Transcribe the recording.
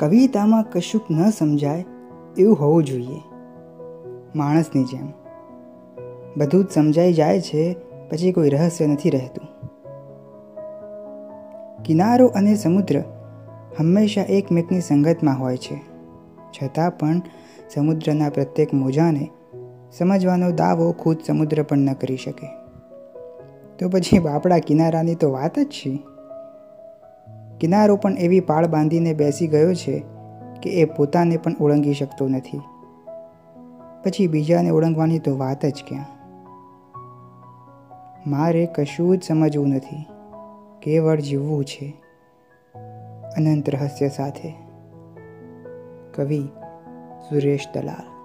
કવિતામાં કશુંક ન સમજાય એવું હોવું જોઈએ. માણસની જેમ. બધું જ સમજાઈ જાય છે, પછી કોઈ રહસ્ય નથી રહેતું. કિનારો અને સમુદ્ર હંમેશા એકમેકની સંગતમાં હોય છે. છતાં પણ સમુદ્રના પ્રત્યેક મોજાને સમજવાનો દાવો ખુદ સમુદ્ર પણ ન કરી શકે. તો પછી બાપડા કિનારાની તો વાત જ છે. કિનારો પણ એવી પાળ બાંધીને બેસી ગયો છે કે એ પોતાને પણ ઓળંગી શકતો નથી. પછી બીજાને ઓળંગવાની તો વાત જ ક્યાં? મારે કશું જ સમજવું નથી. કેવળ જીવવું છે. અનંત રહસ્ય સાથે. કવિ સુરેશ દલાલ.